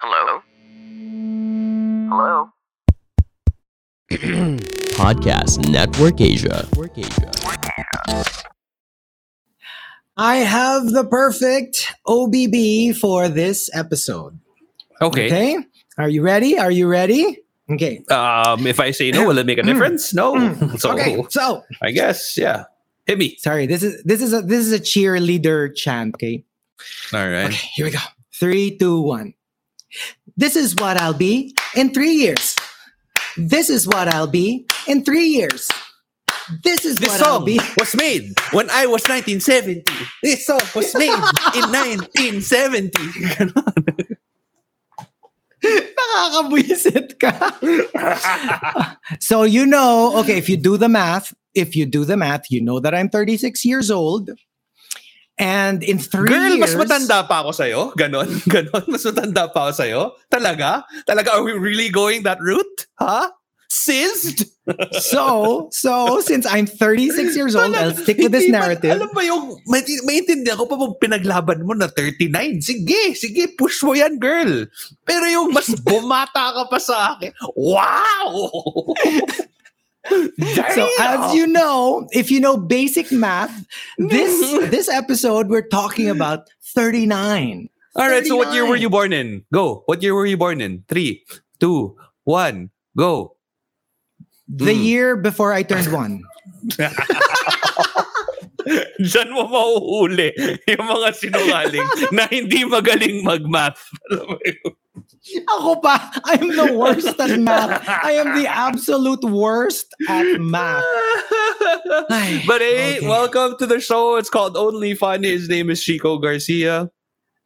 Hello? Hello? Podcast Network Asia. Network Asia. I have the perfect OBB for this episode. Okay. Okay. Are you ready? Are you ready? Okay. Um, if I say no, will it make a difference? No. So Okay. So I guess yeah. Hit me. sorry. This is this is a this is a cheerleader chant. Okay. All right. Okay. Here we go. Three, two, one. This is what I'll be in three years. This is what I'll be in three years. This is This what I'll song be. was made when I was 1970. This song was made in 1970. Nakakabwisit ka. so you know, okay, if you do the math, if you do the math, you know that I'm 36 years old. And in three Girl, years, mas matanda pa ako sa'yo? Ganon? Ganon? Mas matanda pa ako sa'yo? Talaga? Talaga? Are we really going that route? Huh? Sizzed? So, so since I'm 36 years old, I'll stick with this Hindi man- narrative. alam mo yung, may, maintindihan ko pa pag pinaglaban mo na 39. Sige, sige, push mo yan, girl. Pero yung mas bumata ka pa sa akin, wow! So as you know, if you know basic math, this this episode we're talking about 39. All right, so what year were you born in? Go. What year were you born in? Three, two, one, go. The Mm. year before I turned one. Diyan mo mauhuli yung mga sinungaling na hindi magaling mag-math. Alam mo yun? Ako pa, I'm the worst at math. I am the absolute worst at math. Ay, but hey, okay. welcome to the show. It's called Only Fun. His name is Chico Garcia.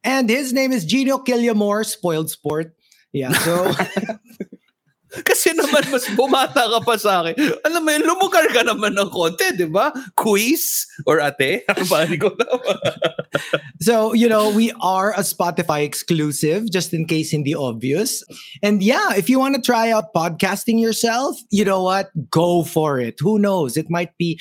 And his name is Gino Quillamor, spoiled sport. Yeah, so Kasi naman mas bumata ka pa sa akin. Alam mo yun, ka naman ng konti, di ba? Quiz or ate? Ko so you know we are a Spotify exclusive, just in case in the obvious. And yeah, if you want to try out podcasting yourself, you know what? Go for it. Who knows? It might be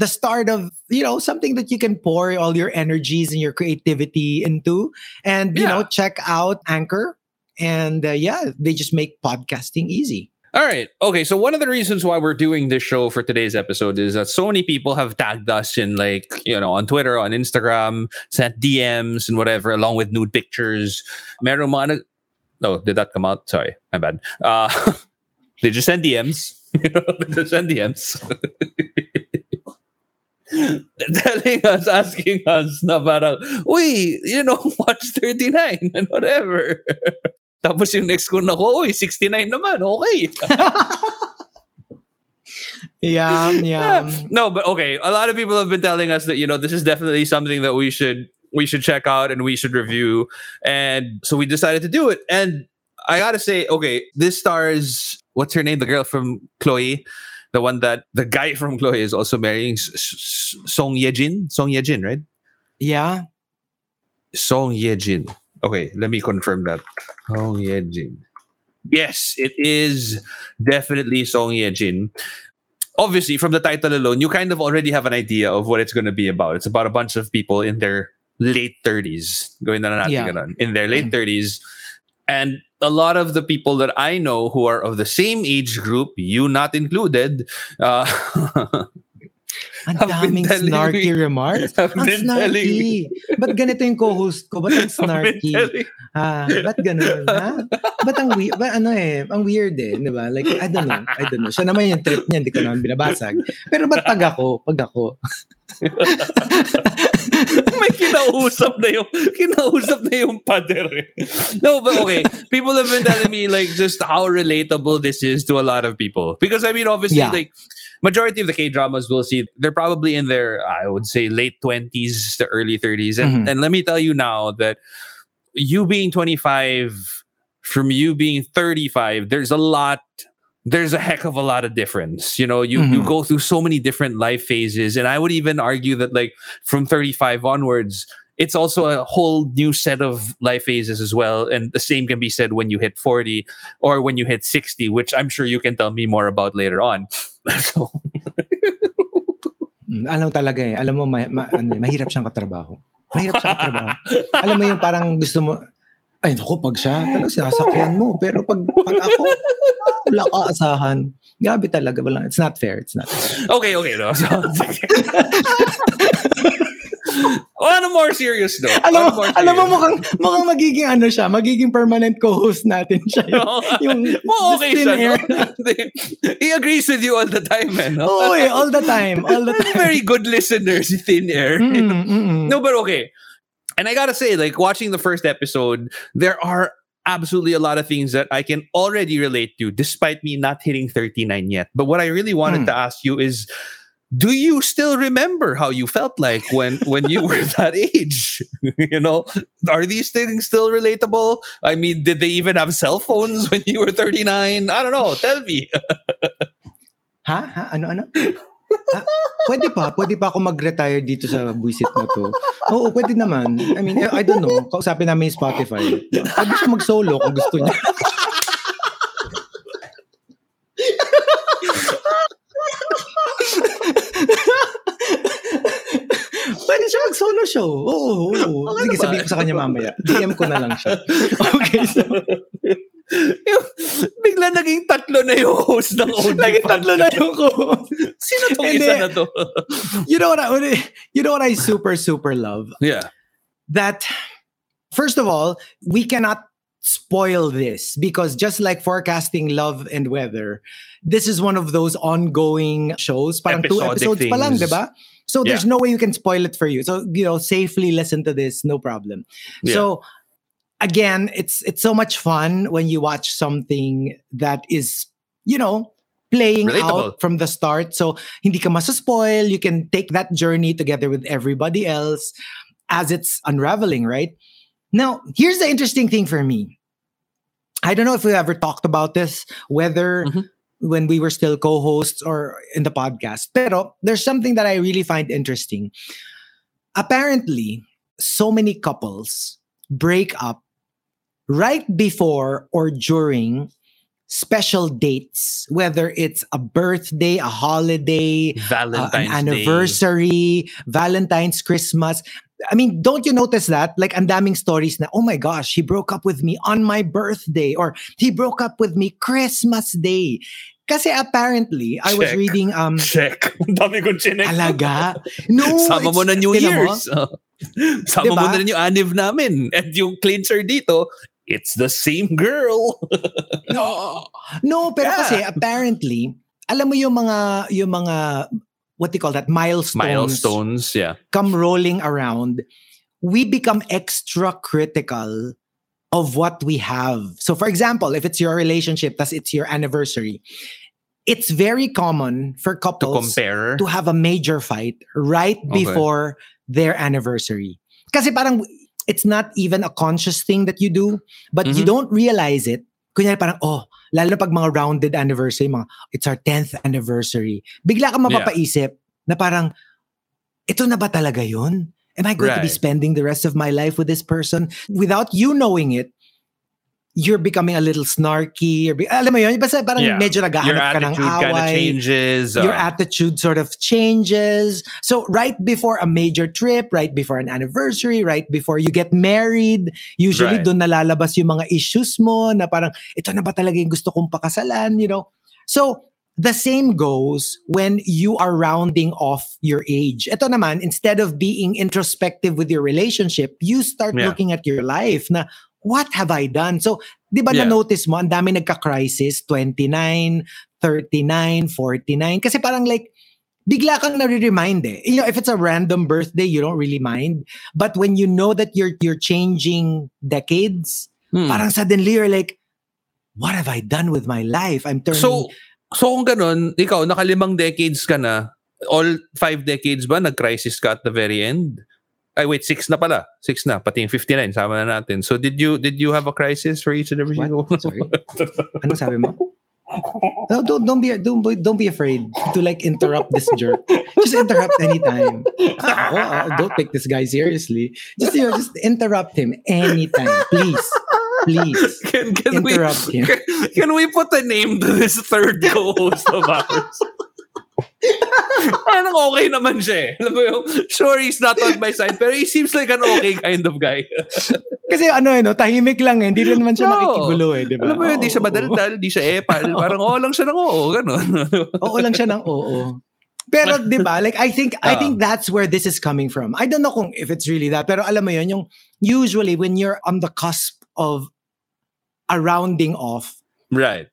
the start of you know something that you can pour all your energies and your creativity into. And you know, check out Anchor. And uh, yeah, they just make podcasting easy. All right. Okay. So one of the reasons why we're doing this show for today's episode is that so many people have tagged us in like, you know, on Twitter, on Instagram, sent DMs and whatever, along with nude pictures. Meron mga No, did that come out? Sorry, my bad. Uh, they just send DMs. You know, they just send DMs. Telling us, asking us na parang, uy, you know, watch 39 and whatever. Tapos yung next ko na ko, uy, 69 naman, okay. Yeah, yeah. no, but okay. A lot of people have been telling us that you know this is definitely something that we should we should check out and we should review, and so we decided to do it. And I gotta say, okay, this stars what's her name, the girl from CLOY, the one that the guy from CLOY is also marrying Song Yejin, Song Yejin, right? yeah. Song Yejin. Okay, let me confirm that. Song Yejin. Yes, it is definitely Song Yejin. Obviously, from the title alone, you kind of already have an idea of what it's going to be about. It's about a bunch of people in their late 30s, going down Yeah. ganun, in their late 30s. And a lot of the people that I know who are of the same age group, you not included, uh, Ang daming snarky remarks. Ang snarky. Ba't ganito yung co-host ko? Ba't ang snarky? Ah, ba't ganun? Ha? Ba't ang weird? Ba't ano eh, ang weird eh, di ba? Like, I don't know. I don't know. Siya naman yung trip niya, hindi ko naman binabasag. Pero ba't pag ako? Pag ako? May kinausap na yung, kinausap na yung pader. No, but okay. People have been telling me like just how relatable this is to a lot of people. Because I mean, obviously, Yeah. like majority of the K dramas we'll see, they're probably in their, I would say, late twenties to early thirties. And Mhm. and let me tell you now that you being 25 from you being 35, there's a lot there's a heck of a lot of difference. You know, you you Mhm. go through so many different life phases, and I would even argue that like from 35 onwards, it's also a whole new set of life phases as well. And the same can be said when you hit 40 or when you hit 60, which I'm sure you can tell me more about later on. So, Mm, alam talaga eh. Alam mo, ma, ma- ano, mahirap siyang katrabaho. Mahirap siyang katrabaho. Alam mo yung parang gusto mo, Ay, naku, pag siya, talagang sinasakyan mo. Pero pag, pag ako, wala ka asahan. Grabe talaga. Wala. It's not fair. It's not fair. Okay, okay. No? So, on a more serious note. Alam mo, alam mo mukhang, mukhang magiging ano siya, magiging permanent co-host natin siya. Yung, yung Well, okay siya. air. No? he agrees with you all the time, man. No? Oo eh, all the time. All the time. Very good listeners, thin air. Mm, mm, mm. No, but okay. And I gotta say, like watching the first episode, there are absolutely a lot of things that I can already relate to, despite me not hitting 39 yet. But what I really wanted Hmm. to ask you is do you still remember how you felt like when when you were that age you know are these things still relatable i mean did they even have cell phones when you were 39 i don't know tell me Ha? Ha? Ano, ano? Ha? Pwede pa. Pwede pa ako mag-retire dito sa buisit na to. Oo, pwede naman. I mean, I don't know. Kausapin namin yung Spotify. Pwede siya mag-solo kung gusto niya. Pwede siya mag-solo show. Oo, oo. Sige, sabihin ko sa kanya mamaya. DM ko na lang siya. Okay, so... Yung, bigla naging tatlo na yung host ng OnlyFans. Lagi tatlo na yung ko. Sino tong isa na to? you know what I you know what I super super love yeah. that first of all we cannot spoil this because just like forecasting love and weather this is one of those ongoing shows. Parang two Episodic episodes pa lang diba? So there's no way you can spoil it for you. So you know safely listen to this no problem. Yeah. so again it's it's so much fun when you watch something that is you know playing Relatable. out from the start. So hindi ka masaspoil. You can take that journey together with everybody else as it's unraveling right now here's the interesting thing for me i don't know if we ever talked about this whether Mhm. when we were still co-hosts or in the podcast pero there's something that i really find interesting apparently so many couples break up right before or during special dates, whether it's a birthday, a holiday, uh, Valentine's an Day. anniversary, Valentine's, Christmas. I mean, don't you notice that? Like, ang daming stories na, oh my gosh, he broke up with me on my birthday, or he broke up with me Christmas Day. Kasi apparently, I was Check. reading, um, Check. Ang dami kong chinek. alaga. No, Sama mo na New mo, Year's. Oh. Sama mo Diba? na rin yung aniv namin. And yung cleanser dito, it's the same girl. No. No, pero Yeah. kasi apparently, alam mo yung mga yung mga what do you call that milestones, Milestones, yeah. come rolling around, we become extra critical of what we have. So for example, if it's your relationship, that's it's your anniversary, it's very common for couples To compare. to have a major fight right Okay. before their anniversary. Kasi parang it's not even a conscious thing that you do, but you Mhm. don't realize it. Kunyari parang, oh, lalo pag mga rounded anniversary, mga, it's our 10th anniversary. Bigla ka mapapaisip na parang, ito na ba talaga yun? Am I going to be Right. spending the rest of my life with this person? Without you knowing it, you're becoming a little snarky. Or be, alam mo yun? Basta parang Yeah. medyo naghahanap ka ng attitude kind of away changes. your uh, attitude sort of changes. So right before a major trip, right before an anniversary, right before you get married, usually Right. doon nalalabas yung mga issues mo na parang ito na ba talaga yung gusto kong pakasalan, you know. So the same goes when you are rounding off your age. Ito naman, instead of being introspective with your relationship, you start Yeah. looking at your life na what have I done? So, di ba Yeah. na-notice mo, ang dami nagka-crisis, 29, 39, 49. Kasi parang like, bigla kang nare-remind eh. You know, if it's a random birthday, you don't really mind. But when you know that you're you're changing decades, hmm. parang suddenly you're like, what have I done with my life? I'm turning... So, so kung ganun, ikaw, nakalimang decades ka na, all five decades ba, nag-crisis ka at the very end? Ay, wait, six na pala. Six na, pati yung 59, sama na natin. So, did you did you have a crisis for each and every single one? Sorry? ano sabi mo? No, don't, don't be don't, be- don't be afraid to like interrupt this jerk. Just interrupt anytime. Ah, oh, oh, don't take this guy seriously. Just you know, just interrupt him anytime, please, please. Can, can we him. can, can we put a name to this third co-host of ours? Parang okay naman siya eh. Alam mo yung, sure he's not on my side, pero he seems like an okay kind of guy. Kasi ano eh, no, tahimik lang eh. Hindi rin naman siya Oo. nakikigulo eh, di ba? Alam mo yun, di siya madaldal, di siya epal. Parang oo lang siya ng oo, gano'n. Oo lang siya ng oo. Pero 'di ba? Like I think I think that's where this is coming from. I don't know kung if it's really that, pero alam mo 'yun, yung usually when you're on the cusp of a rounding off, right.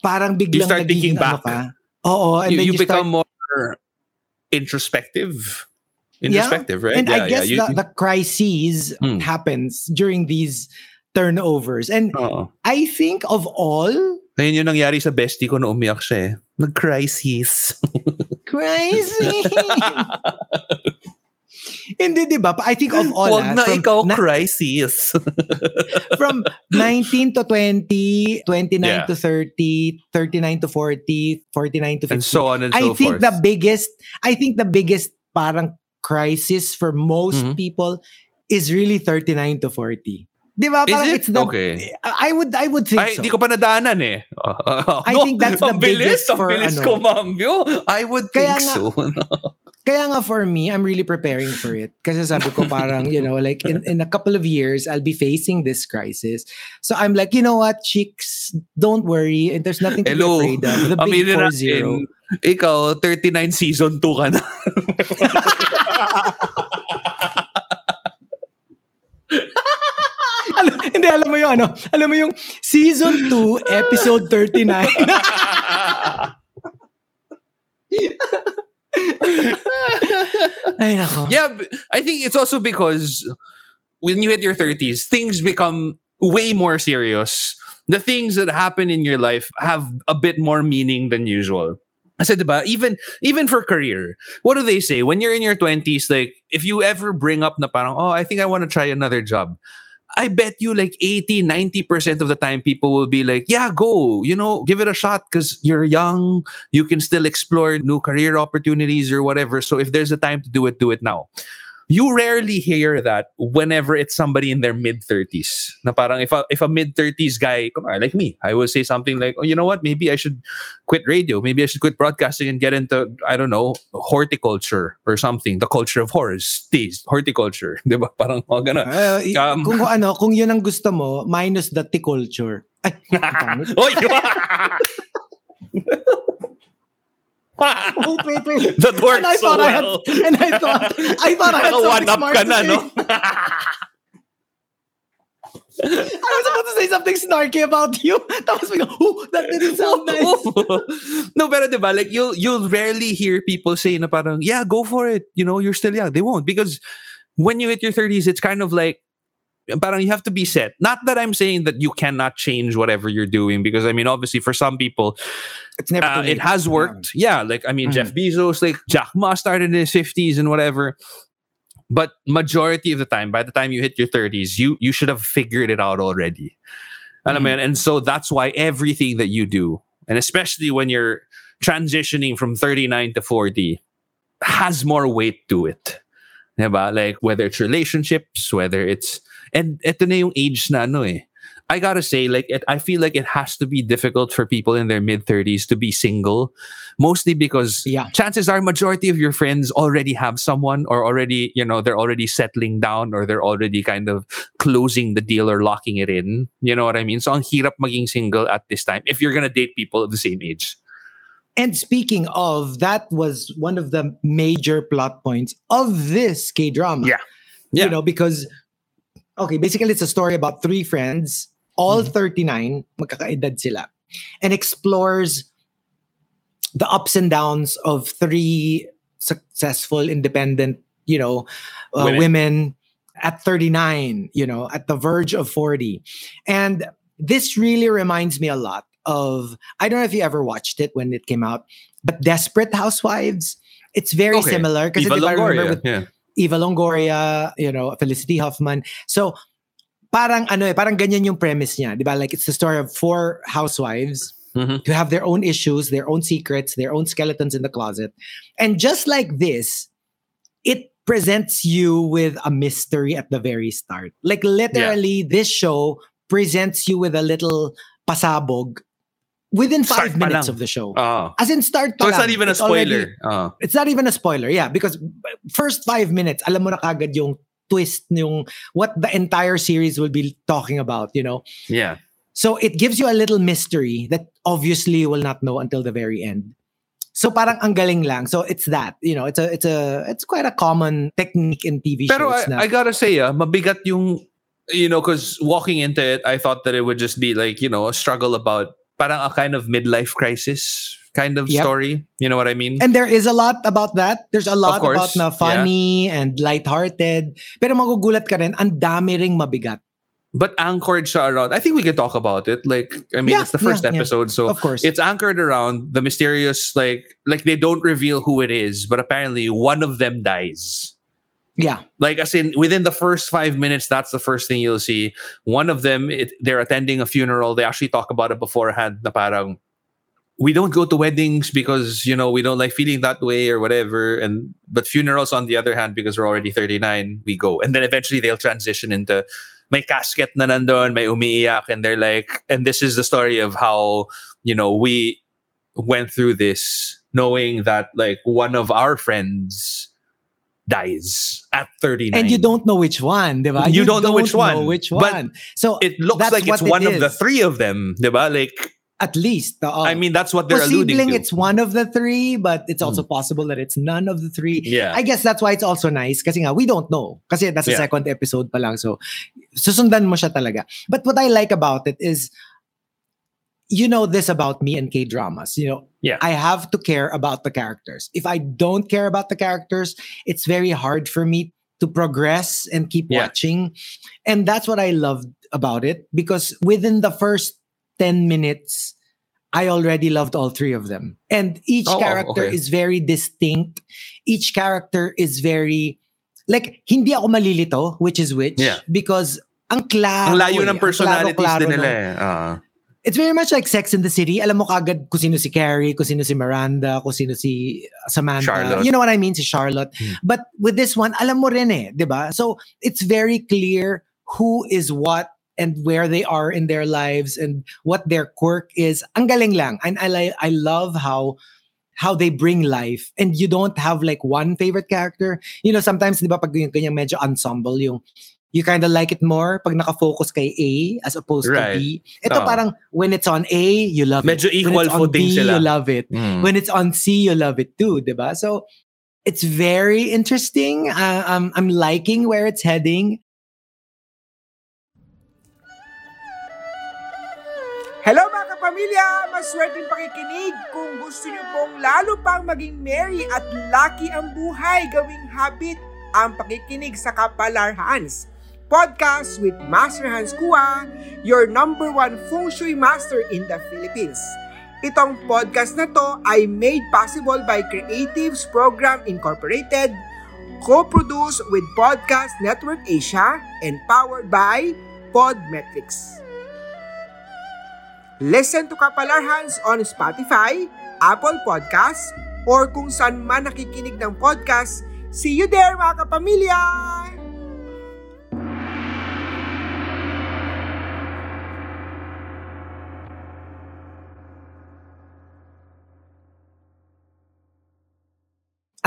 parang biglang start thinking ano back. ka. Oo, and You, you you, become start, more introspective. Yeah, Introspective, right? and I guess yeah. The, the crises Hmm. happens during these turnovers. And Oo. I think of all Ngayon yung nangyari sa bestie ko na umiyak siya eh. Nag-crisis. crises. Hindi, di ba? I think of all Huwag ah, na from ikaw na- crisis. from 19 to 20, 29 Yeah. to 30, 39 to 40, 49 to 50. and so on and I so think forth. the biggest, I think the biggest parang crisis for most Mhm. people is really 39 to 40. Di ba? Is Parang it? it's the, Okay. I would, I would think Ay, so. hindi ko pa nadaanan eh. I think that's the ang bilis, biggest for ang bilis ano. kumambyo. I would Kaya think nga- so. Kaya nga for me, I'm really preparing for it. Kasi sabi ko parang, you know, like in, in a couple of years, I'll be facing this crisis. So I'm like, you know what, chicks, don't worry. And there's nothing to Hello. be afraid of. The big Aminin 4-0. ikaw, 39 season 2 ka na. Alam, hindi, alam mo yung ano, alam mo yung season 2, episode 39. Yeah, I think it's also because when you hit your 30s, things become way more serious. The things that happen in your life have a bit more meaning than usual. I said, diba, even even for career, what do they say? When you're in your 20s, like if you ever bring up na parang, oh, I think I want to try another job. I bet you like 80, 90% of the time people will be like, yeah, go, you know, give it a shot because you're young. You can still explore new career opportunities or whatever. So if there's a time to do it, do it now. You rarely hear that whenever it's somebody in their mid 30s. Na parang if a, if a mid 30s guy, like me, I will say something like, oh, you know what? Maybe I should quit radio. Maybe I should quit broadcasting and get into, I don't know, horticulture or something. The culture of horse, taste, horticulture. Di ba? Parang mga ganun. Uh, Um, kung ano, kung yun ang gusto mo, minus the culture. Ay. Oy! Wait, wait, wait. That works and I so thought I had, well. and I thought, I thought I had something smart to na, say. no? I was about to say something snarky about you. Tapos bigla, oh, that didn't sound nice. no, pero diba, like you'll you'll rarely hear people say na parang, yeah, go for it. You know, you're still young. They won't because when you hit your 30s, it's kind of like parang you have to be set. Not that I'm saying that you cannot change whatever you're doing because I mean, obviously for some people, It's never uh, it has worked. Yeah, like I mean, Mhm. Jeff Bezos, like Jack Ma started in his fifties and whatever. But majority of the time, by the time you hit your thirties, you you should have figured it out already. And I mean, and so that's why everything that you do, and especially when you're transitioning from 39 to 40, has more weight to it. Diba? Like whether it's relationships, whether it's and ito na yung age na ano eh. I gotta say, like, it, I feel like it has to be difficult for people in their mid 30s to be single, mostly because Yeah. chances are majority of your friends already have someone or already, you know, they're already settling down or they're already kind of closing the deal or locking it in. You know what I mean? So ang hirap maging single at this time if you're gonna date people of the same age. And speaking of, that was one of the major plot points of this K drama. Yeah. Yeah. You know, because, okay, basically it's a story about three friends, all Mhm. 39, magkakaedad sila, and explores the ups and downs of three successful, independent, you know, uh, Women. women at 39, you know, at the verge of 40. And this really reminds me a lot of I don't know if you ever watched it when it came out, but Desperate Housewives. It's very Okay. similar because if I remember with yeah. Eva Longoria, you know, Felicity Huffman. So parang ano eh, parang ganyan yung premise niya, 'di ba? Like it's the story of four housewives Mhm. who have their own issues, their own secrets, their own skeletons in the closet. And just like this, it presents you with a mystery at the very start. Like literally this show presents you with a little pasabog within five Start minutes of the show. Ah. As in start so it's lang. not even a It's already- spoiler. Ah. it's not even a spoiler, yeah, because first five minutes, alam mo na kagad yung twist, yung what the entire series will be talking about, you know? yeah. So it gives you a little mystery that obviously you will not know until the very end. So parang ang galing lang. So it's that, you know, it's a it's a it's quite a common technique in TV Pero shows I. I gotta say, ah, mabigat yung, you know, because walking into it, I thought that it would just be like, you know, a struggle about parang a kind of midlife crisis kind of Yep. story. You know what I mean? and there is a lot about that. There's a lot course, about na funny and lighthearted. Pero magugulat ka rin, ang dami ring mabigat. but anchored siya around, I think we can talk about it. Like, I mean, Yeah, it's the first yeah, yeah. episode, so Of course. it's anchored around the mysterious, like, like they don't reveal who it is, but apparently one of them dies. Yeah. Like, I said, within the first five minutes, that's the first thing you'll see. One of them, it, they're attending a funeral. They actually talk about it beforehand. Na parang, we don't go to weddings because you know we don't like feeling that way or whatever. And but funerals, on the other hand, because we're already thirty nine, we go. And then eventually they'll transition into may casket na nandun, may umiiyak, and they're like, and this is the story of how you know we went through this, knowing that like one of our friends dies at thirty nine, And you don't know which one, di ba? You don't know which one, which but one. So It looks like it's what it one of the three of them, diba? Like, at least, oo. Uh, I mean, that's what they're alluding to. it's one of the three, but it's also hmm. possible that it's none of the three. yeah. I guess that's why it's also nice kasi nga we don't know. Kasi that's the Yeah. second episode pa lang. So susundan mo siya talaga. But what I like about it is you know this about me and K-dramas. You know, Yeah. I have to care about the characters. If I don't care about the characters, it's very hard for me to progress and keep Yeah. watching. And that's what I loved about it because within the first 10 minutes I already loved all three of them. And each Oh, character okay. is very distinct. Each character is very like hindi ako malilito which is which Yeah. because ang klaro. Ang layo ng personalities din nila eh. Ah. It's very much like Sex in the City. Alam mo kagad kung sino si Carrie, kung sino si Miranda, kung sino si Samantha. Charlotte. You know what I mean? Si Charlotte. Hmm. But with this one, alam mo rin eh, di ba? So it's very clear who is what and where they are in their lives and what their quirk is. Ang galing lang. And I, li- I love how how they bring life and you don't have like one favorite character. You know, sometimes, di ba, pag yung kanyang medyo ensemble, yung you kind of like it more pag nakafocus kay A as opposed Right. to B. Ito Oo. parang when it's on A, you love Medyo it. equal when it's on footing B, sila. you love it. Mm. When it's on C, you love it too, di ba? So it's very interesting. Uh, I'm, I'm liking where it's heading. Hello mga kapamilya! Maswerteng pakikinig kung gusto niyo pong lalo pang maging merry at lucky ang buhay gawing habit ang pakikinig sa Kapalar Hans. Podcast with Master Hans Kua, your number one feng shui master in the Philippines. Itong podcast na to ay made possible by Creatives Program Incorporated, co-produced with Podcast Network Asia, and powered by Podmetrics. Listen to Kapalar Hands on Spotify, Apple Podcasts, or kung saan man nakikinig ng podcast. See you there mga kapamilya!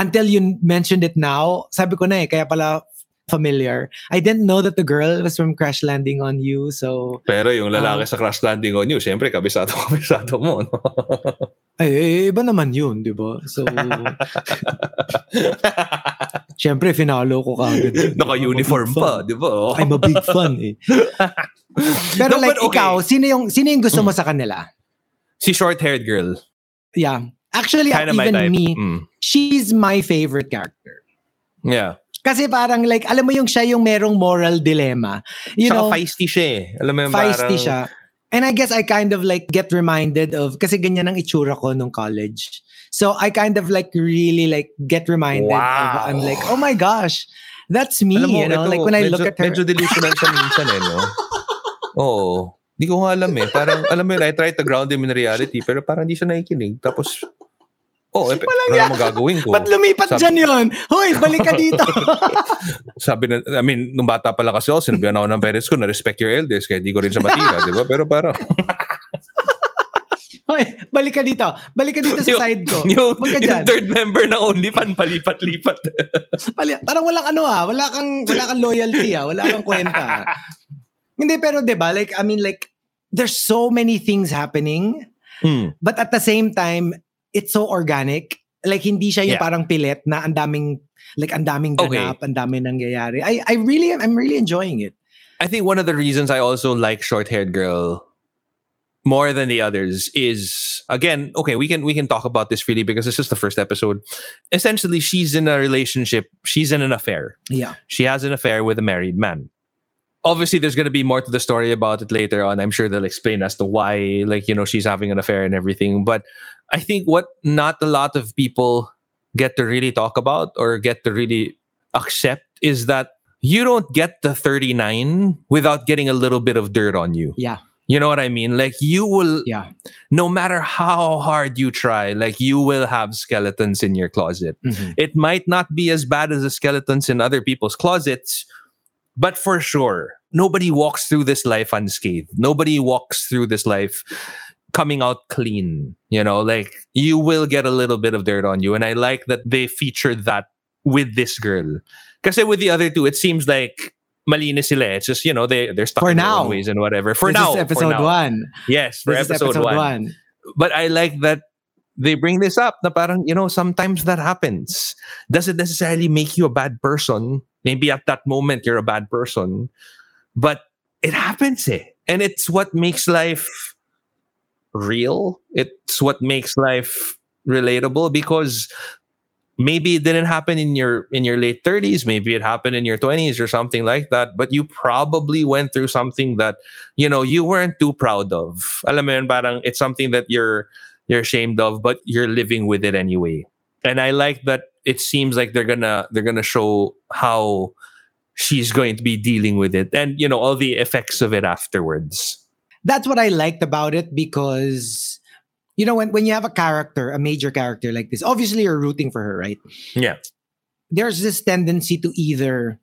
Until you mentioned it now, sabi ko na eh, kaya pala familiar. I didn't know that the girl was from Crash Landing on You. So, Pero yung lalaki Ah. sa Crash Landing on You, syempre, kabisado, kabisado mo. No? ay, eh, iba naman yun, di ba? So, syempre, finalo ko kagad. Naka-uniform pa, di ba? I'm a big fan eh. Pero No, like okay. ikaw, sino yung sino yung gusto mo sa kanila? Si short-haired girl. Yeah. Actually, Kind of my even me, Mm. She's my favorite character. Yeah. Kasi parang like, alam mo yung siya yung merong moral dilemma. You Saka know, feisty siya eh. Alam mo yung feisty parang- siya. And I guess I kind of like get reminded of, kasi ganyan ang itsura ko nung college. So I kind of like really like get reminded Wow. of, I'm like, oh my gosh, that's me. Alam mo, you know, ito, like when I medyo, look at her. Medyo delusional siya minsan eh, no? Oo. Hindi ko nga alam eh. Parang, alam mo yun, I try to ground him in reality, pero parang hindi siya nakikinig. Tapos, oh, eh, ano naman gagawin ko? Ba't lumipat Sabi- dyan yun? Hoy, balik ka dito. Sabi na, I mean, nung bata pala kasi ako, sinabihan ako ng parents ko na respect your elders, kaya di ko rin siya matira, di ba? Pero parang, Hoy, balik ka dito. Balik ka dito sa Yung- side ko. Yung, yung third member ng OnlyFans palipat-lipat. Pali, parang walang ano ah, wala kang wala kang loyalty ah, wala kang kwenta. Hindi pero 'di ba? Like I mean like there's so many things happening Hmm. but at the same time it's so organic. Like hindi siya yung Yeah. parang pilit na ang daming like ang daming Okay. ganap, ang daming nangyayari. I I really I'm really enjoying it. I think one of the reasons I also like Short Haired Girl more than the others is again okay we can we can talk about this freely because this is the first episode essentially she's in a relationship she's in an affair Yeah. she has an affair with a married man obviously there's going to be more to the story about it later on i'm sure they'll explain as to why like you know she's having an affair and everything but i think what not a lot of people get to really talk about or get to really accept is that you don't get the 39 without getting a little bit of dirt on you Yeah. you know what i mean like you will Yeah. no matter how hard you try like you will have skeletons in your closet Mhm. it might not be as bad as the skeletons in other people's closets, but for sure, nobody walks through this life unscathed. Nobody walks through this life coming out clean. You know, like you will get a little bit of dirt on you. And I like that they featured that with this girl. Because with the other two, it seems like malinis sila. eh. It's just, you know, they, they're stuck For in now. ways and whatever. For this now. is for episode now. 1. Yes, for This episode, episode one 1. but I like that they bring this up na parang, you know, sometimes that happens. Doesn't necessarily make you a bad person. Maybe at that moment you're a bad person, but it happens eh. And it's what makes life real. It's what makes life relatable because maybe it didn't happen in your in your late 30s maybe it happened in your 20s or something like that but you probably went through something that you know you weren't too proud of. Alam mo parang it's something that you're you're ashamed of but you're living with it anyway. And i like that it seems like they're gonna they're gonna show how she's going to be dealing with it and you know all the effects of it afterwards That's what I liked about it because you know when when you have a character, a major character like this, obviously you're rooting for her, right? yeah there's this tendency to either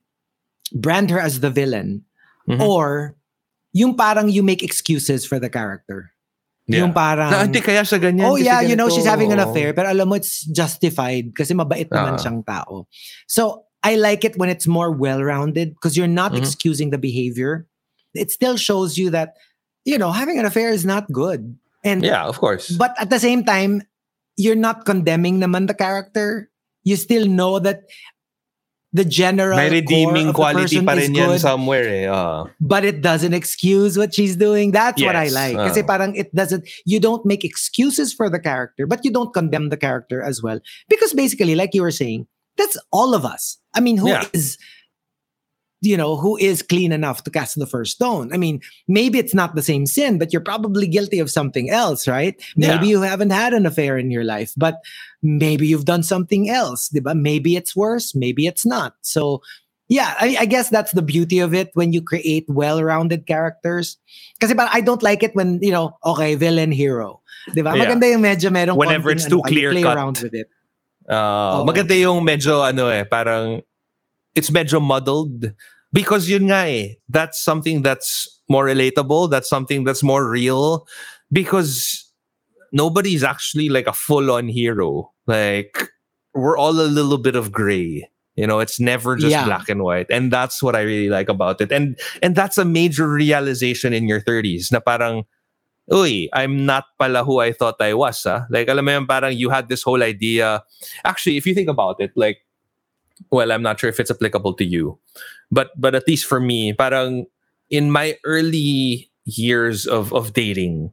brand her as the villain Mhm. or yung parang you make excuses for the character. Yung parang, Na, hindi kaya siya ganyan oh yeah, you know, she's having an affair, pero alam mo, it's justified kasi mabait naman Ah. siyang tao. So, I like it when it's more well-rounded because you're not Mhm. excusing the behavior. It still shows you that, you know, having an affair is not good. And yeah of course but at the same time, you're not condemning naman the character. You still know that the general may core of redeeming the quality person pa is rin yan good, somewhere eh ah. but it doesn't excuse what she's doing. That's what I like. uh. Kasi parang it doesn't, you don't make excuses for the character, but you don't condemn the character as well. Because basically, like you were saying, that's all of us. I mean, who is, Yeah. You know, who is clean enough to cast the first stone? I mean, maybe it's not the same sin, but you're probably guilty of something else, right? Maybe Yeah. you haven't had an affair in your life, but maybe you've done something else. Diba? Maybe it's worse, maybe it's not. So, yeah, I, I guess that's the beauty of it when you create well-rounded characters. Because I don't like it when, you know, okay, villain, hero. Diba? Yeah. Maganda yung medyo merong Whenever it's too ano, you play clear-cut. around with it. Ah, Oo. maganda yung medyo ano eh, parang it's medyo muddled because yun nga eh, that's something that's more relatable, that's something that's more real because nobody's actually like a full-on hero. Like we're all a little bit of gray. You know, it's never just Yeah. black and white. And that's what I really like about it. And and that's a major realization in your 30s na parang uy, I'm not pala who I thought I was. Ah. Like, alam mo yun, parang you had this whole idea. Actually, if you think about it, like, well, I'm not sure if it's applicable to you, but but at least for me, parang in my early years of of dating,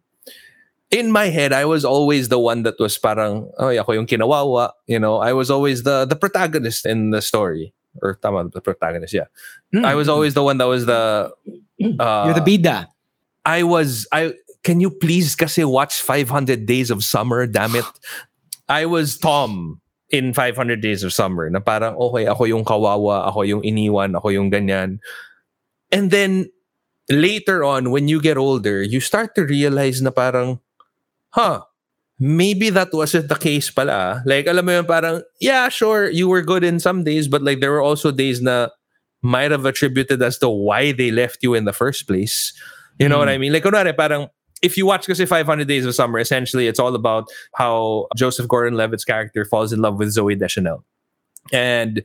in my head, I was always the one that was parang, oh, yeah, ako yung kinawawa. You know, I was always the the protagonist in the story. Or tama, the protagonist, yeah. I was always the one that was the... Uh, You're the bida. I was I can you please kasi watch 500 Days of Summer damn it I was Tom in 500 Days of Summer na parang okay ako yung kawawa ako yung iniwan ako yung ganyan. And then later on when you get older you start to realize na parang huh maybe that wasn't the case pala. Like alam mo yun parang yeah sure you were good in some days but like there were also days na might have attributed as to why they left you in the first place. You know what mm. I mean? Like, kunwari, parang, if you watch kasi 500 Days of Summer, essentially it's all about how Joseph Gordon-Levitt's character falls in love with Zooey Deschanel. And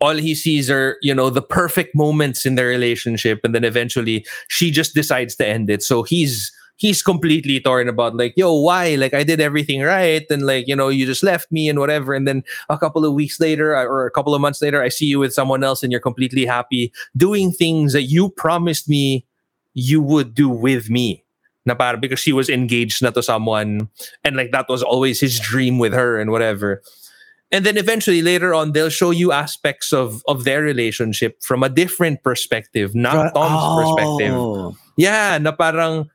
all he sees are, you know, the perfect moments in their relationship. And then eventually she just decides to end it. So he's he's completely torn about like, yo, why? Like I did everything right. And like, you know, you just left me and whatever. And then a couple of weeks later uh, or a couple of months later, I see you with someone else and you're completely happy doing things that you promised me you would do with me. Na parang because she was engaged na to someone and like that was always his dream with her and whatever. And then eventually later on they'll show you aspects of of their relationship from a different perspective, not Tom's perspective. Oh. Yeah, na parang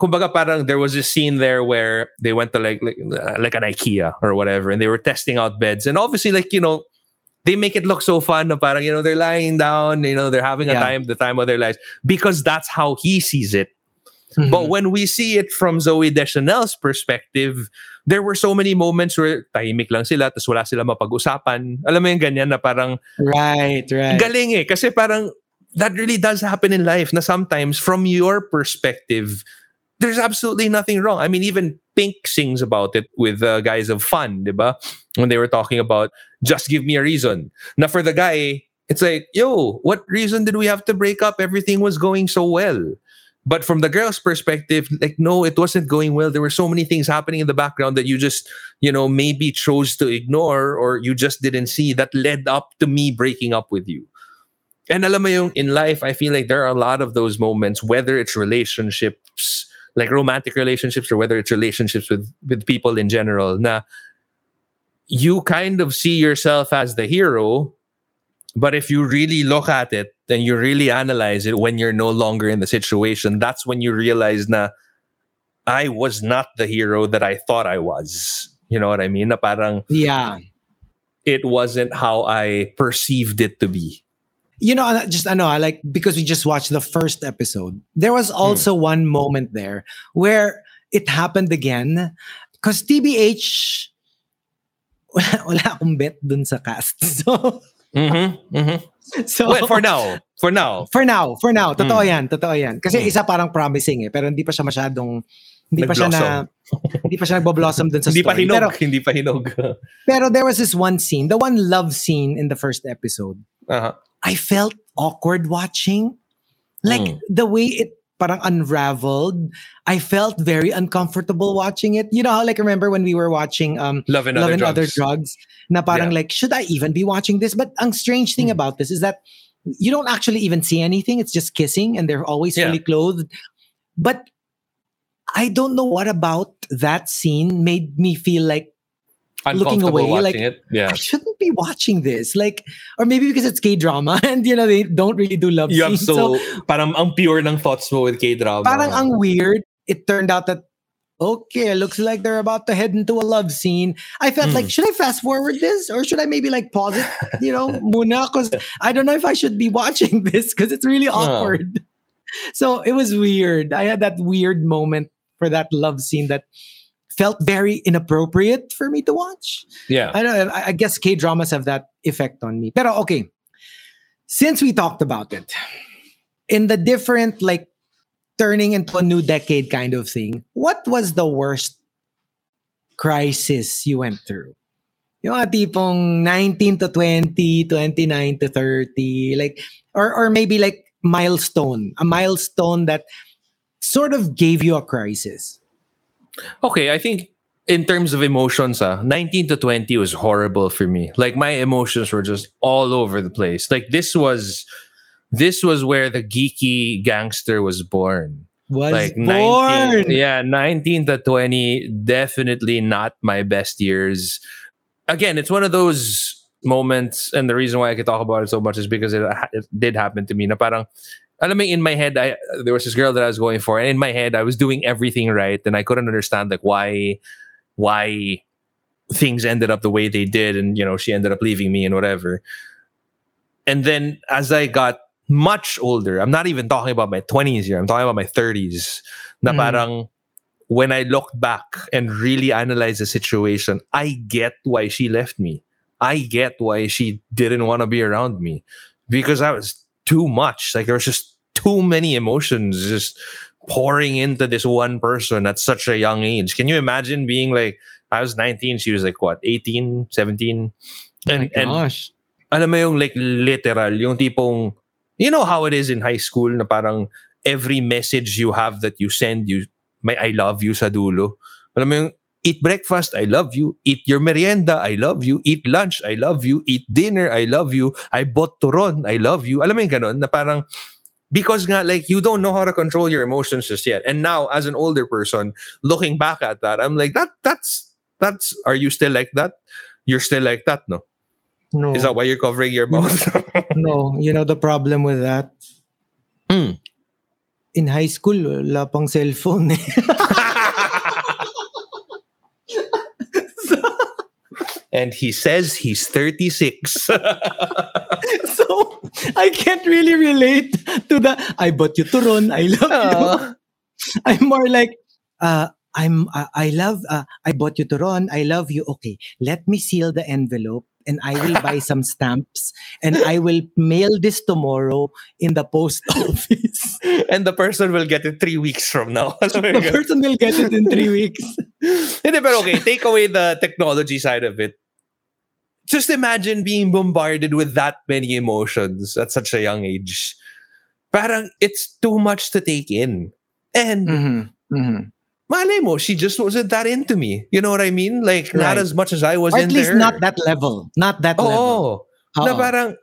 kumbaga parang there was a scene there where they went to like like, uh, like an IKEA or whatever and they were testing out beds and obviously like you know they make it look so fun na parang you know they're lying down you know they're having a Yeah. time the time of their lives because that's how he sees it Mhm. but when we see it from Zooey Deschanel's perspective, there were so many moments where tahimik lang sila, tapos wala sila mapag-usapan. Alam mo yung ganyan na parang, right, right. galing eh. Kasi parang, that really does happen in life na sometimes from your perspective, there's absolutely nothing wrong. I mean, even Pink sings about it with uh, guys of fun, di ba? When they were talking about, just give me a reason. Now for the guy, it's like, yo, what reason did we have to break up? Everything was going so well. But from the girl's perspective, like, no, it wasn't going well. There were so many things happening in the background that you just, you know, maybe chose to ignore or you just didn't see that led up to me breaking up with you. And alam mo yung in life, I feel like there are a lot of those moments, whether it's relationships, like romantic relationships, or whether it's relationships with with people in general, na you kind of see yourself as the hero, but if you really look at it and you really analyze it when you're no longer in the situation, that's when you realize na I was not the hero that I thought I was. You know what I mean? Na parang yeah. it wasn't how I perceived it to be. You know, just I know I like because we just watched the first episode. There was hmm. also one moment there where it happened again because TBH wala, wala akong bet dun sa cast. So Mm-hmm, mm-hmm. so Well, for now, for now, for now, for now, totoo Mm. yan, totoo yan. Kasi Mm. isa parang promising eh, pero hindi pa siya masyadong hindi pa siya na hindi pa siya nagbo-blossom dun sa hindi pa story. hinog, Pero hindi pa hinog. pero there was this one scene, the one love scene in the first episode. uh-huh. I felt awkward watching. Like Mm. the way it parang unraveled, I felt very uncomfortable watching it. You know how like remember when we were watching um Love and, Love other, and drugs. Other Drugs na parang Yeah. like should I even be watching this? But ang strange thing Mm. about this is that you don't actually even see anything. It's just kissing and they're always Yeah. fully clothed. But I don't know what about that scene made me feel like looking away, like. Yeah. I shouldn't be watching this. Like, or maybe because it's K drama and you know they don't really do love You have scenes. so, parang ang pure ng thoughts mo with K-drama. parang ang weird. It turned out that okay, it looks like they're about to head into a love scene. I felt Mm. like should I fast forward this or should I maybe like pause it? You know, muna because I don't know if I should be watching this because it's really awkward. So it was weird. I had that weird moment for that love scene that felt very inappropriate for me to watch. yeah. I don't know. I I guess K dramas have that effect on me. But okay, since we talked about it, in the different like turning into a new decade kind of thing, what was the worst crisis you went through? Yung mga tipong 19 to 20, 29 to 30, like, or, or maybe like milestone, a milestone that sort of gave you a crisis. Okay, I think in terms of emotions, ah, 19 to 20 was horrible for me. Like my emotions were just all over the place. Like this was this was where the geeky gangster was born. Was like born. 19, yeah 19 to 20 definitely not my best years again it's one of those moments and the reason why i could talk about it so much is because it, it did happen to me na parang alam mo, in my head I there was this girl that I was going for and in my head I was doing everything right and I couldn't understand like why why things ended up the way they did and you know she ended up leaving me and whatever and then as I got much older, I'm not even talking about my 20s here, I'm talking about my 30s. Na Mm. parang when I looked back and really analyzed the situation, I get why she left me. I get why she didn't want to be around me because I was too much. Like there was just too many emotions just pouring into this one person at such a young age. Can you imagine being like, I was 19, she was like what, 18, 17? And, and Gosh. alam mo yung like literal, yung tipong, you know how it is in high school na parang every message you have that you send, you may I love you sa dulo. Alam mo yung, eat breakfast, I love you. Eat your merienda, I love you. Eat lunch, I love you. Eat dinner, I love you. I bought turon, I love you. Alam mo yung ganun, na parang, because nga, like, you don't know how to control your emotions just yet. And now, as an older person, looking back at that, I'm like, that, that's, that's, are you still like that? You're still like that, no? No. Is that why you're covering your mouth? No, you know the problem with that? Mm. In high school, wala pang cellphone eh. and he says he's 36. so I can't really relate to the I bought you turon, I love you. I'm more like uh I'm uh, I love uh, I bought you turon, I love you. Okay, let me seal the envelope and I will buy some stamps and I will mail this tomorrow in the post office. and the person will get it three weeks from now. the person will get it in three weeks. Hindi, pero okay, take away the technology side of it. Just imagine being bombarded with that many emotions at such a young age. Parang it's too much to take in. And Mm-hmm. Mm-hmm. malay mo, she just wasn't that into me. You know what I mean? Like, not as much as I was Or at least her. not that level. Not that oh, level. Na parang,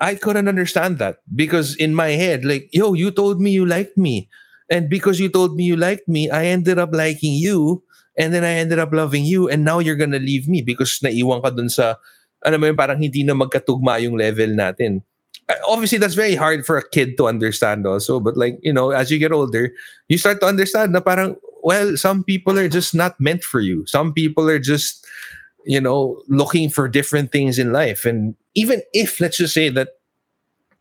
I couldn't understand that. Because in my head, like, yo, you told me you liked me. And because you told me you liked me, I ended up liking you. And then I ended up loving you. And now you're gonna leave me because naiwan ka dun sa, ano mo yun, parang hindi na magkatugma yung level natin. Uh, Obviously, that's very hard for a kid to understand also. But like, you know, as you get older, you start to understand na parang, well, some people are just not meant for you. Some people are just, you know, looking for different things in life. And even if, let's just say that,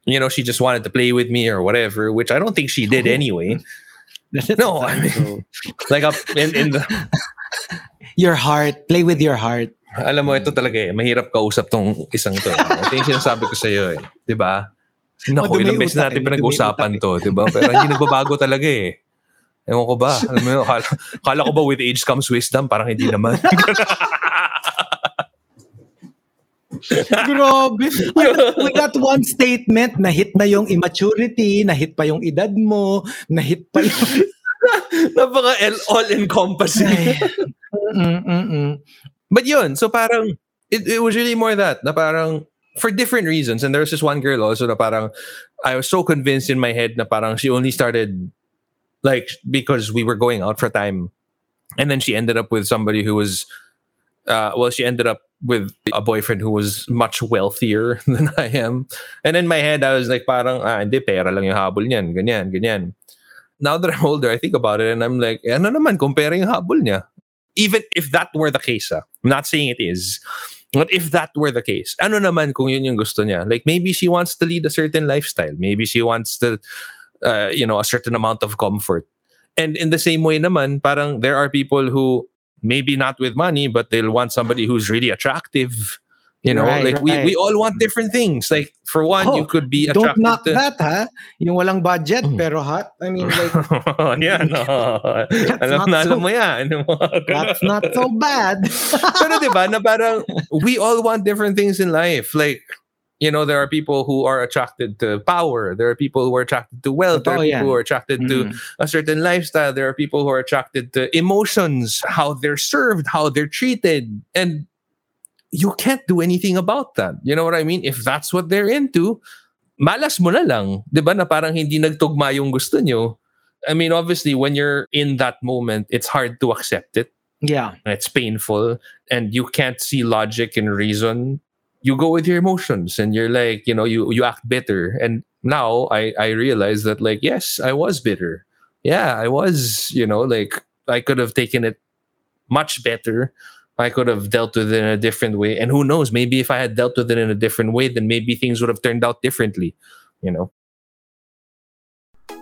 you know, she just wanted to play with me or whatever, which I don't think she did anyway. No, I mean, like up in, in the, Your heart. Play with your heart. Alam mo, ito talaga eh, mahirap kausap tong isang to. Ito yung sinasabi ko sa iyo eh. Di ba? Naku, ilang beses natin eh, pinag-usapan to, di ba? Pero hindi nagbabago talaga eh. Ewan ko ba? Alam mo, kala, kala ko ba with age comes wisdom? Parang hindi naman. Grabe. With that one statement, nahit na yung immaturity, nahit pa yung edad mo, nahit pa yung... Napaka all-encompassing. Ay. Mm, mm, mm. But yun, so parang, it, it was really more that, na parang, for different reasons. And there was this one girl also na parang, I was so convinced in my head na parang she only started, like, because we were going out for time. And then she ended up with somebody who was, uh, well, she ended up with a boyfriend who was much wealthier than I am. And in my head, I was like, parang, ah, hindi, pera lang yung habol niyan, ganyan, ganyan. Now that I'm older, I think about it and I'm like, eh, ano naman, kung pera yung habol niya. Even if that were the case, ah, I'm not saying it is, but if that were the case, ano naman kung yun yung gusto niya? Like, maybe she wants to lead a certain lifestyle. Maybe she wants to, uh, you know, a certain amount of comfort. And in the same way naman, parang there are people who maybe not with money, but they'll want somebody who's really attractive. You know, Right, like we, right. we all want different things. Like for one, Oh, you could be attracted Don't attracted knock to that, ha? Yung walang budget, Mm. pero hot. I mean, like, yan. oh. alam not na alam so- mo yan. Yung mga ganun. that's not so bad. Pero di ba, na parang we all want different things in life. Like, you know, there are people who are attracted to power. There are people who are attracted to wealth. There are people yan. who are attracted to Mm. a certain lifestyle. There are people who are attracted to emotions, how they're served, how they're treated. And you can't do anything about that. You know what I mean? If that's what they're into, malas mo na lang. Di ba? Na parang hindi nagtugma yung gusto nyo. I mean, obviously, when you're in that moment, it's hard to accept it. Yeah. It's painful. And you can't see logic and reason. You go with your emotions and you're like, you know, you, you act bitter. And now I, I realize that, like, yes, I was bitter. Yeah, I was, you know, like, I could have taken it much better. I could have dealt with it in a different way. And who knows, maybe if I had dealt with it in a different way, then maybe things would have turned out differently, you know?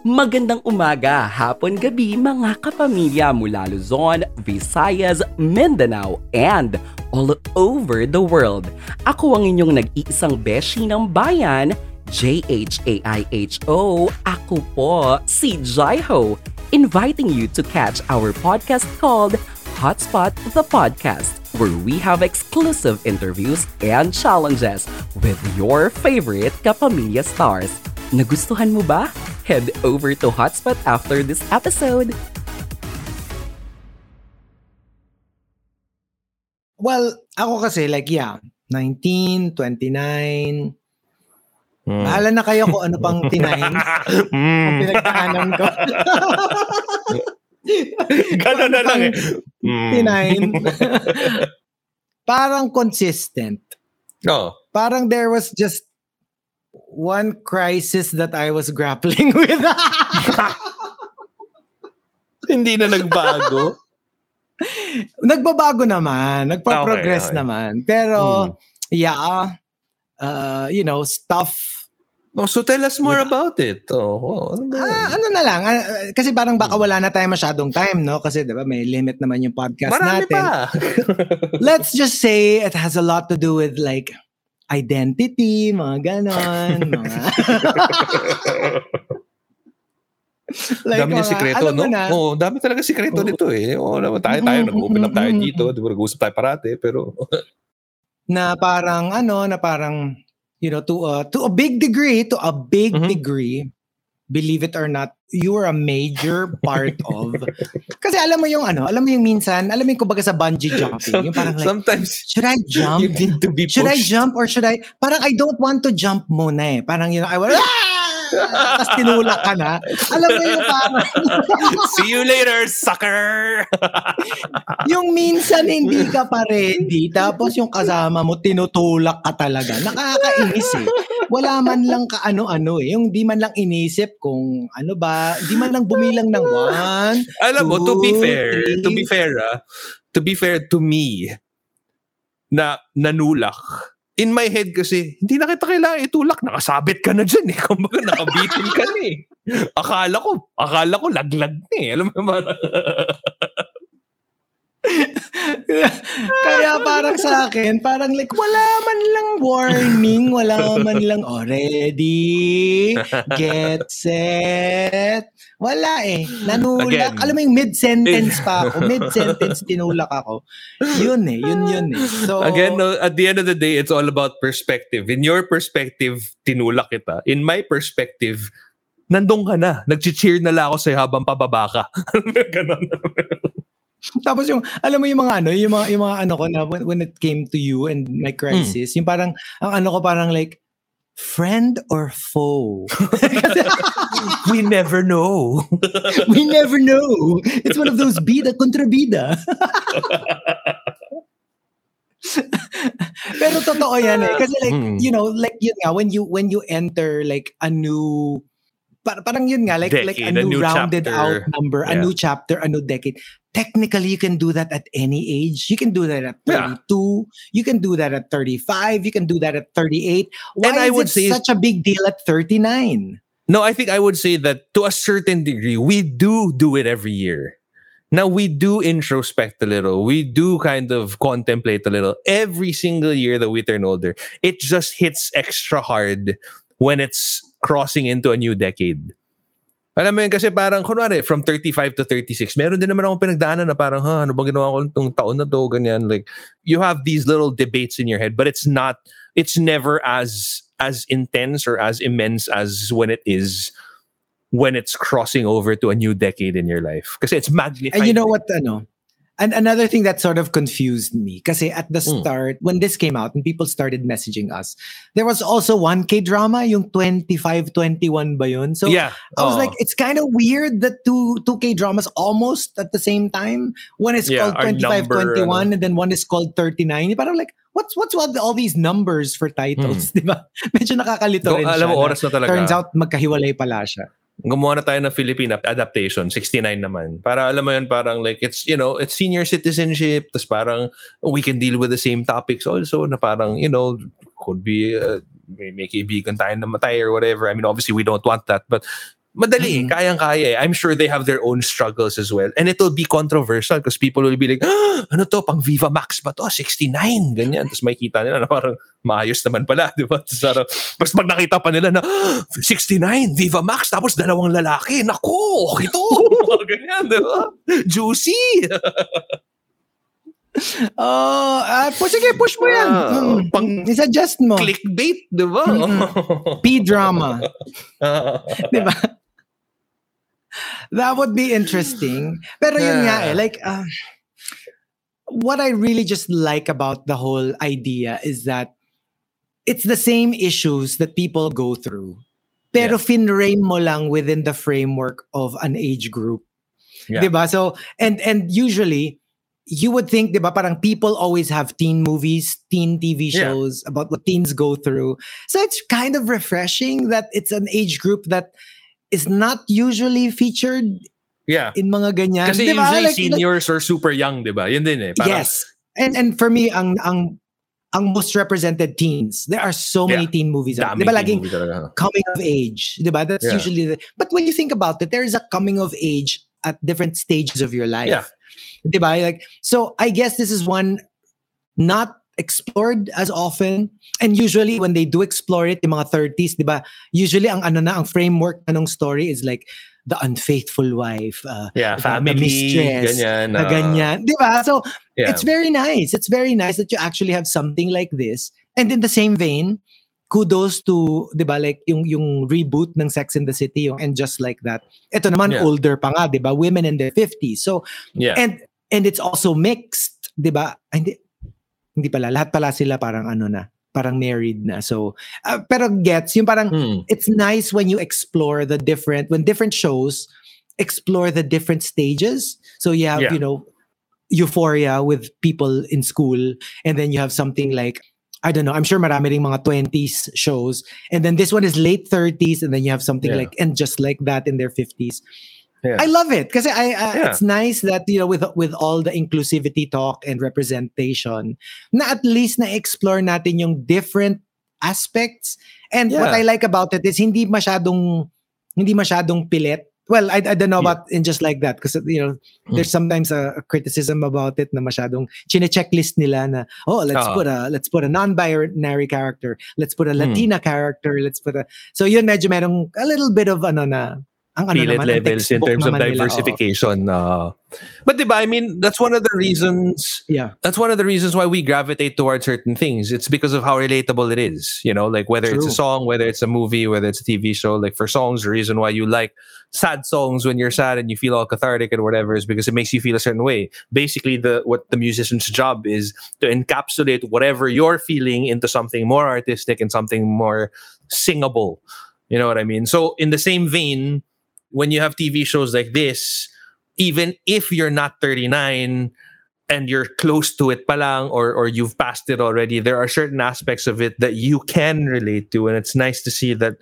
Magandang umaga, hapon, gabi mga kapamilya mula Luzon, Visayas, Mindanao, and all over the world. Ako ang inyong nag-iisang beshi ng bayan, J-H-A-I-H-O. Ako po si Jaiho. inviting you to catch our podcast called Hotspot the Podcast, where we have exclusive interviews and challenges with your favorite Kapamilya stars. Nagustuhan mo ba? Head over to Hotspot after this episode. Well, ako kasi like yeah, 19, 29. Mm. Bahala na kayo kung ano pang tinahin. Mm. pinagdaanan ko. Gano'n na lang eh. Mm. Parang consistent. Oo. Parang there was just one crisis that I was grappling with. Hindi na nagbago. Nagbabago naman. Nagpa-progress Okay, okay. naman. Pero, yeah, uh, you know, stuff Oh, so tell us more about it. Oh, oh, ano ba? Ah, ano na lang. ah, kasi parang baka wala na tayo masyadong time, no? Kasi 'di ba may limit naman yung podcast Marami natin. pa. Let's just say it has a lot to do with like identity, mga ganon. mga, like, dami niya sikreto, no? na, Oo, dami talaga sikreto Oo. nito eh. Oo, naman tayo, tayo, Mm, nag-open up tayo mm, dito. Di ba, nag-uusap tayo parate, pero... na parang ano, na parang you know, to a, to a big degree, to a big Mhm. degree, believe it or not, you are a major part of kasi alam mo yung ano, alam mo yung minsan, alam mo yung kumbaga sa bungee jumping, yung parang like, Sometimes, should I jump? you need to be Should I pushed. jump or should I? Parang I don't want to jump muna eh. Parang you know, I want, ah! Tapos tinulak ka na. Alam mo yung parang, See you later, sucker! yung minsan hindi ka pa ready, tapos yung kasama mo tinutulak ka talaga. Nakakainis eh. Wala man lang ka ano-ano eh. Yung di man lang inisip kung ano ba, di man lang bumilang ng one. Alam mo, to be Two, fair, three. to be fair, ah, to be fair to me, na nanulak, in my head kasi, hindi na kita kailangan itulak. Nakasabit ka na dyan eh. Kumbaga, nakabitin ka na eh. Akala ko, akala ko laglag na eh. Alam mo ba? Kaya parang sa akin, parang like, wala man lang warning, wala man lang, oh, ready, get set. Wala eh. Nanulak. Again. Alam mo yung mid-sentence pa ako. Mid-sentence tinulak ako. Yun eh. Yun yun eh. So, Again, no, at the end of the day, it's all about perspective. In your perspective, tinulak kita. In my perspective, nandun ka na. Nag-cheer na lang ako sa'yo habang pababa ka. Ganon. Tapos yung, alam mo yung mga ano, yung mga, yung mga ano ko na when, when it came to you and my crisis, yung parang, ang ano ko parang like, friend or foe? We never know. We never know. It's one of those bida contra bida. Pero totoo yan eh. Kasi like, Mm. you know, like yun nga, when you, when you enter like a new, par- parang yun nga, like, like a Decade, a new, new rounded chapter. out number, a Yeah. new chapter, a new decade. Technically, you can do that at any age. You can do that at Yeah. 32. You can do that at 35. You can do that at 38. Why And I is would it say- such a big deal at 39? No, I think I would say that to a certain degree, we do do it every year. Now, we do introspect a little. We do kind of contemplate a little. Every single year that we turn older, it just hits extra hard when it's crossing into a new decade. Alam mo yun, kasi parang, kunwari, from 35 to 36, meron din naman akong pinagdaanan na parang, ha, ano bang ginawa ko taon na to, ganyan. Like, you have these little debates in your head, but it's not, it's never as, as intense or as immense as when it is when it's crossing over to a new decade in your life. Kasi it's magnified. And you know what, ano? And another thing that sort of confused me, because at the Mm. start, when this came out and people started messaging us, there was also one K-drama, yung 25-21 ba yun? So yeah. I was oo. like, it's kind of weird that two two K dramas almost at the same time. One is Yeah, called our 25, number, 21, and then one is called 39. But I'm like, what's what's all, all these numbers for titles, di ba? Medyo nakakalito Hmm. Go- rin alam siya mo, oras na talaga. Turns out, magkahiwalay pala siya. Gumawa na tayo ng Philippine ap- adaptation, 69 naman. Para alam mo yun, parang like, it's, you know, it's senior citizenship, tas parang we can deal with the same topics also, na parang, you know, could be, uh, may, may kaibigan tayo na matay or whatever. I mean, obviously we don't want that, but Madali, Mhm. kayang-kaya. eh. I'm sure they have their own struggles as well. And it'll be controversial because people will be like, ah, ano to, pang Viva Max ba to? 69, ganyan. Tapos makikita nila na parang maayos naman pala, di ba? Tapos, parang, pag nakita pa nila na, ah, 69, Viva Max, tapos dalawang lalaki, nako, ito. ganyan, di ba? Juicy. Oh, ah, po, sige, push mo yan. Mm, pang- I-suggest mo. Clickbait, di ba? P-drama. Ah. Di ba? That would be interesting. Pero yun nga eh, like, uh, what I really just like about the whole idea is that it's the same issues that people go through. Pero finrame mo lang within the framework of an age group. Yeah. Diba? So, and and usually, you would think, diba, parang people always have teen movies, teen TV Yeah. shows about what teens go through. So it's kind of refreshing that it's an age group that is not usually featured Yeah. in mga ganyan. Kasi Diba? usually Like- seniors or super young, di ba? Yun din eh. Parang- yes. And and for me, ang ang ang most represented teens. There are so many Yeah. teen movies. out. Diba laging coming of age. Diba? That's Yeah. usually the, but when you think about it, there is a coming of age at different stages of your life. Yeah. Diba? Like, so I guess this is one not explored as often. And usually when they do explore it, yung mga 30s, diba? Usually ang ano na, ang framework na ng story is like the unfaithful wife, uh, Yeah, family, mistress, ganyan. ganyan. Diba? So yeah. it's very nice. It's very nice that you actually have something like this. And in the same vein, kudos to, 'di ba, like yung yung reboot ng Sex in the City, yung and just like that. Ito naman Yeah. older pa nga, 'di ba? Women in their 50s. So yeah. and and it's also mixed, mixed, 'di ba? Hindi pala lahat pala sila parang ano na, parang married na. So uh, pero gets yung parang Hmm. it's nice when you explore the different when different shows explore the different stages so you have Yeah. you know euphoria with people in school and then you have something like I don't know I'm sure marami ring mga 20s shows and then this one is late 30s and then you have something Yeah. like and just like that in their 50s Yeah. I love it because I, I Yeah. it's nice that you know with with all the inclusivity talk and representation na at least na explore natin yung different aspects and what I like about it is hindi masyadong hindi masyadong pilit well I, I don't know Yeah. about in just like that because you know there's sometimes a, a criticism about it na masyadong chine-checklist nila na oh let's Oo. put a let's put a non-binary character let's put a Hmm. Latina character let's put a so yun medyo merong a little bit of ano na ang ano naman, levels in terms of naman nila, diversification. uh, but diba, I mean, that's one of the reasons Yeah. that's one of the reasons why we gravitate towards certain things. It's because of how relatable it is. You know, like whether it's a song, whether it's a movie, whether it's a TV show. Like for songs, the reason why you like sad songs when you're sad and you feel all cathartic and whatever is because it makes you feel a certain way. Basically, the what the musician's job is to encapsulate whatever you're feeling into something more artistic and something more singable. You know what I mean? So in the same vein, when you have TV shows like this, even if you're not 39 and you're close to it palang or or you've passed it already, there are certain aspects of it that you can relate to. And it's nice to see that,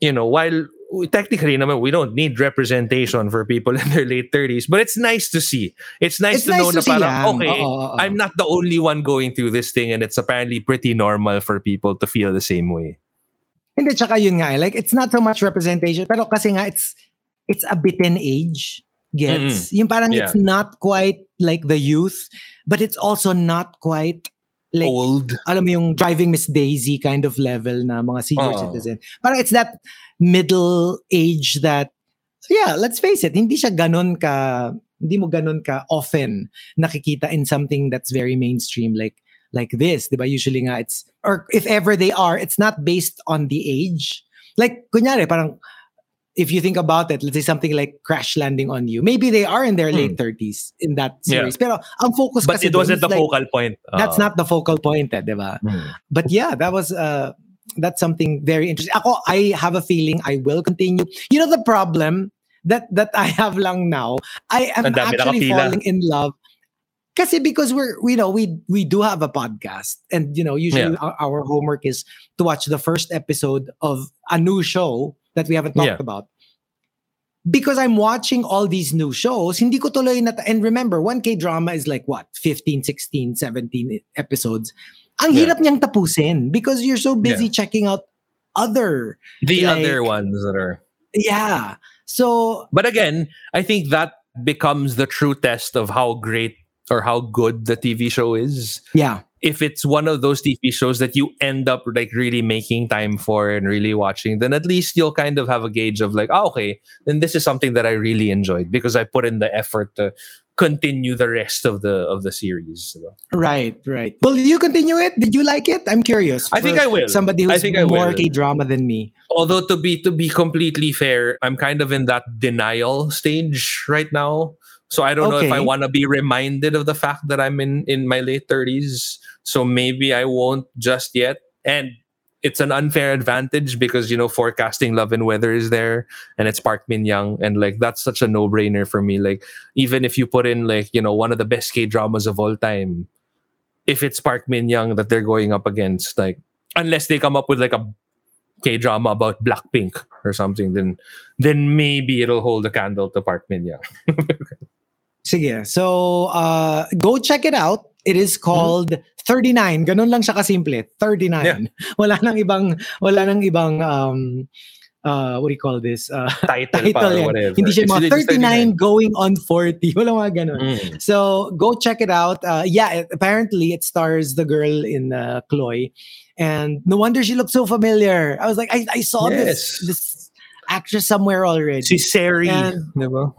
you know, while technically naman, we don't need representation for people in their late 30s, but it's nice to see. It's nice It's to nice know to na see parang, okay, Oo, oo. I'm not the only one going through this thing and it's apparently pretty normal for people to feel the same way. Hindi, tsaka yun nga, eh, like, it's not so much representation, pero kasi nga, it's, it's a bitten age, gets? Yung parang Yeah. it's not quite like the youth, but it's also not quite like, Old. alam mo yung driving Miss Daisy kind of level na mga senior Oo. citizen. Parang it's that middle age that, yeah, let's face it, hindi siya ganun ka, hindi mo ganun ka often nakikita in something that's very mainstream like like this, 'di ba? Usually nga it's or if ever they are, it's not based on the age. Like kunyari parang if you think about it, let's say something like Crash Landing on You, maybe they are in their late 30s in that series. Yeah. Pero ang focus But kasi it wasn't the like, focal point. That's Uh, not the focal point, eh, 'di ba? hmm. But yeah, that was uh that's something very interesting. Ako, I have a feeling I will continue. You know the problem that that I have lang now, I am actually falling in love. Kasi because we're we know we we do have a podcast and you know usually our, our homework is to watch the first episode of a new show that we haven't talked Yeah. about. Because I'm watching all these new shows, hindi ko tuloy na and remember 1K drama is like what 15, 16, 17 episodes. Ang Yeah. hirap niyang tapusin because you're so busy checking out other The Like- other ones that are yeah. So But again, I think that becomes the true test of how great or how good the TV show is. yeah, If it's one of those TV shows that you end up like really making time for and really watching, then at least you'll kind of have a gauge of like, oh, okay, then this is something that I really enjoyed because I put in the effort to continue the rest of the of the series. right, right. Will you continue it? Did you like it? I'm curious. I think I will. Somebody I who's think I more. K drama than me. although to be to be completely fair i'm kind of in that denial stage right now so i don't know if i want to be reminded of the fact that i'm in in my late 30s so maybe i won't just yet. And it's an unfair advantage because you know forecasting love and weather is there and it's park min young and like that's such a no-brainer for me. Like even if you put in like you know one of the best k dramas of all time if it's park min young that they're going up against like unless they come up with like a K drama about Blackpink or something, then then maybe it'll hold a candle to Park Min Young. Sige. So, uh, go check it out. It Mm-hmm. called 39. Ganun lang siya kasimple. 39. Yeah. Wala nang ibang, wala nang ibang, um, uh, what do you call this? Uh, Title, title or whatever. Hindi siya mga really just 39 going on 40. Wala mga ganun. Mm. So go check it out. Uh, yeah, it, apparently it stars the girl in uh, CLOY, and no wonder she looked so familiar. I was like, I, I saw this Yes. this actress somewhere already. Si Seri. And- diba?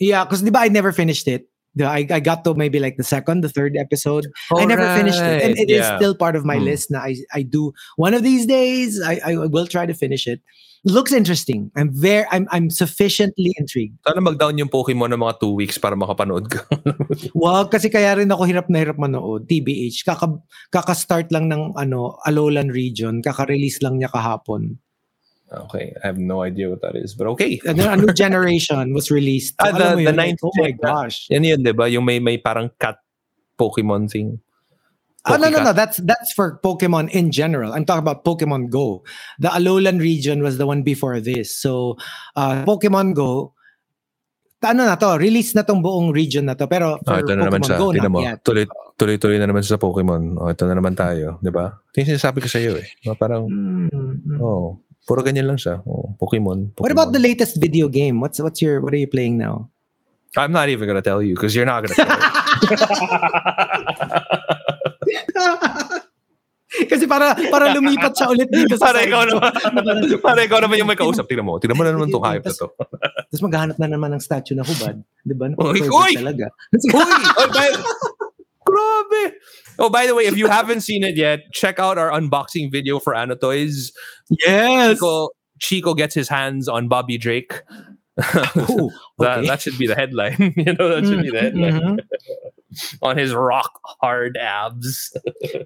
Yeah, because I never finished it. I, I got to maybe like the second, the third episode. I never finished it, and it is Yeah. still part of my Mm. list. Now I I do one of these days. I, I will try to finish it. Looks interesting. I'm very I'm I'm sufficiently intrigued. Sana mag-down yung Pokemon ng mga two weeks para makapanood ka. Wag kasi kaya rin ako hirap na hirap manood. TBH. Kaka, kaka-start lang ng ano, Alolan region. Kaka-release lang niya kahapon. Okay, I have no idea what that is, but okay. Ano, a new generation was released. Ah, mo the- the yun, ninth Oh my gosh. Yan yun, di ba? Yung may, may parang cat Pokemon thing. Oh, no, no, no. That's that's for Pokemon in general. I'm talking about Pokemon Go. The Alolan region was the one before this. So, uh, Pokemon Go, ano na to, release na tong buong region na to. Pero for Oh, ito na naman Pokemon siya. Go, Tingnan not mo. yet. Tuloy, tuloy-tuloy na naman sa Pokemon. Oh, ito na naman tayo. Di ba? Ito yung sinasabi ko sa iyo eh. Mga Parang, Mm. oh, puro ganyan lang siya. Oh, Pokemon, Pokemon. What about the latest video game? What's what's your what are you playing now? I'm not even gonna tell you because you're not gonna. Kasi para para lumipat siya ulit dito sa para ikaw naman. para ikaw naman yung may kausap. Tingnan mo. Tingnan mo na naman itong hype na to. Tapos maghanap na naman ng statue na hubad. Di ba? Uy, uy! Talaga. Uy! Grabe! Oh, by the way, if you haven't seen it yet, check out our unboxing video for Anatoys. Yes! Chico, Chico gets his hands on Bobby Drake. Ooh, that, okay. that should be the headline. you know, that should be the headline. Mhm. on his rock hard abs.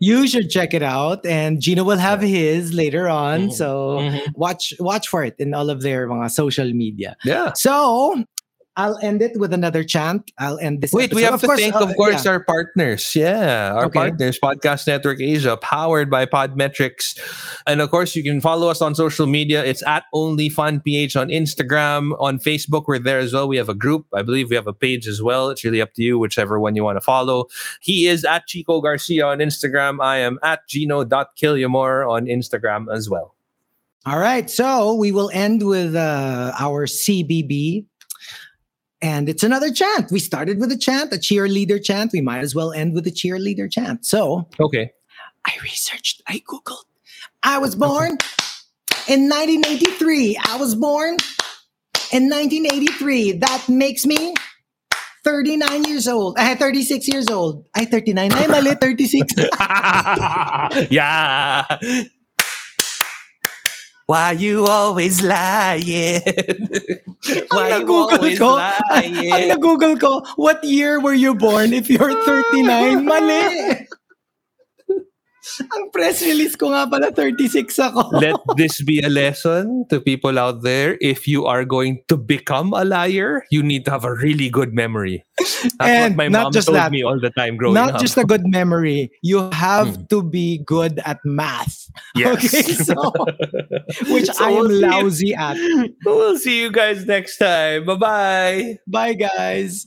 You should check it out. And Gino will have his later on. Mhm. So watch watch for it in all of their mga social media. Yeah. So I'll end it with another chant. I'll end this. Wait, we episode. have to thank, uh, of course, yeah. our partners. Yeah, our Okay. partners, Podcast Network Asia, powered by Podmetrics. And of course, you can follow us on social media. It's at OnlyFunPH on Instagram. On Facebook, we're there as well. We have a group. I believe we have a page as well. It's really up to you, whichever one you want to follow. He is at Chico Garcia on Instagram. I am at Gino.Quillamor on Instagram as well. All right. So we will end with uh, our CBB. And it's another chant. We started with a chant, a cheerleader chant. We might as well end with a cheerleader chant. So Okay. I researched, I Googled. I was born in 1983. I was born in 1983. That makes me 39 years old. I had 36 years old. I 39. I'm mali, 36. yeah. Why you always lying? Ang nag-google ko, ang nag-google ko, what year were you born if you're 39? Mali! Ang press release ko nga pala, 36 ako. Let this be a lesson to people out there. If you are going to become a liar, you need to have a really good memory. That's And what my mom just told that. me all the time growing Not up. Not just a good memory, you have Hmm. to be good at math. yes. Okay, so, which So I am we'll you- lousy at. We'll see you guys next time. Bye bye. Bye, guys.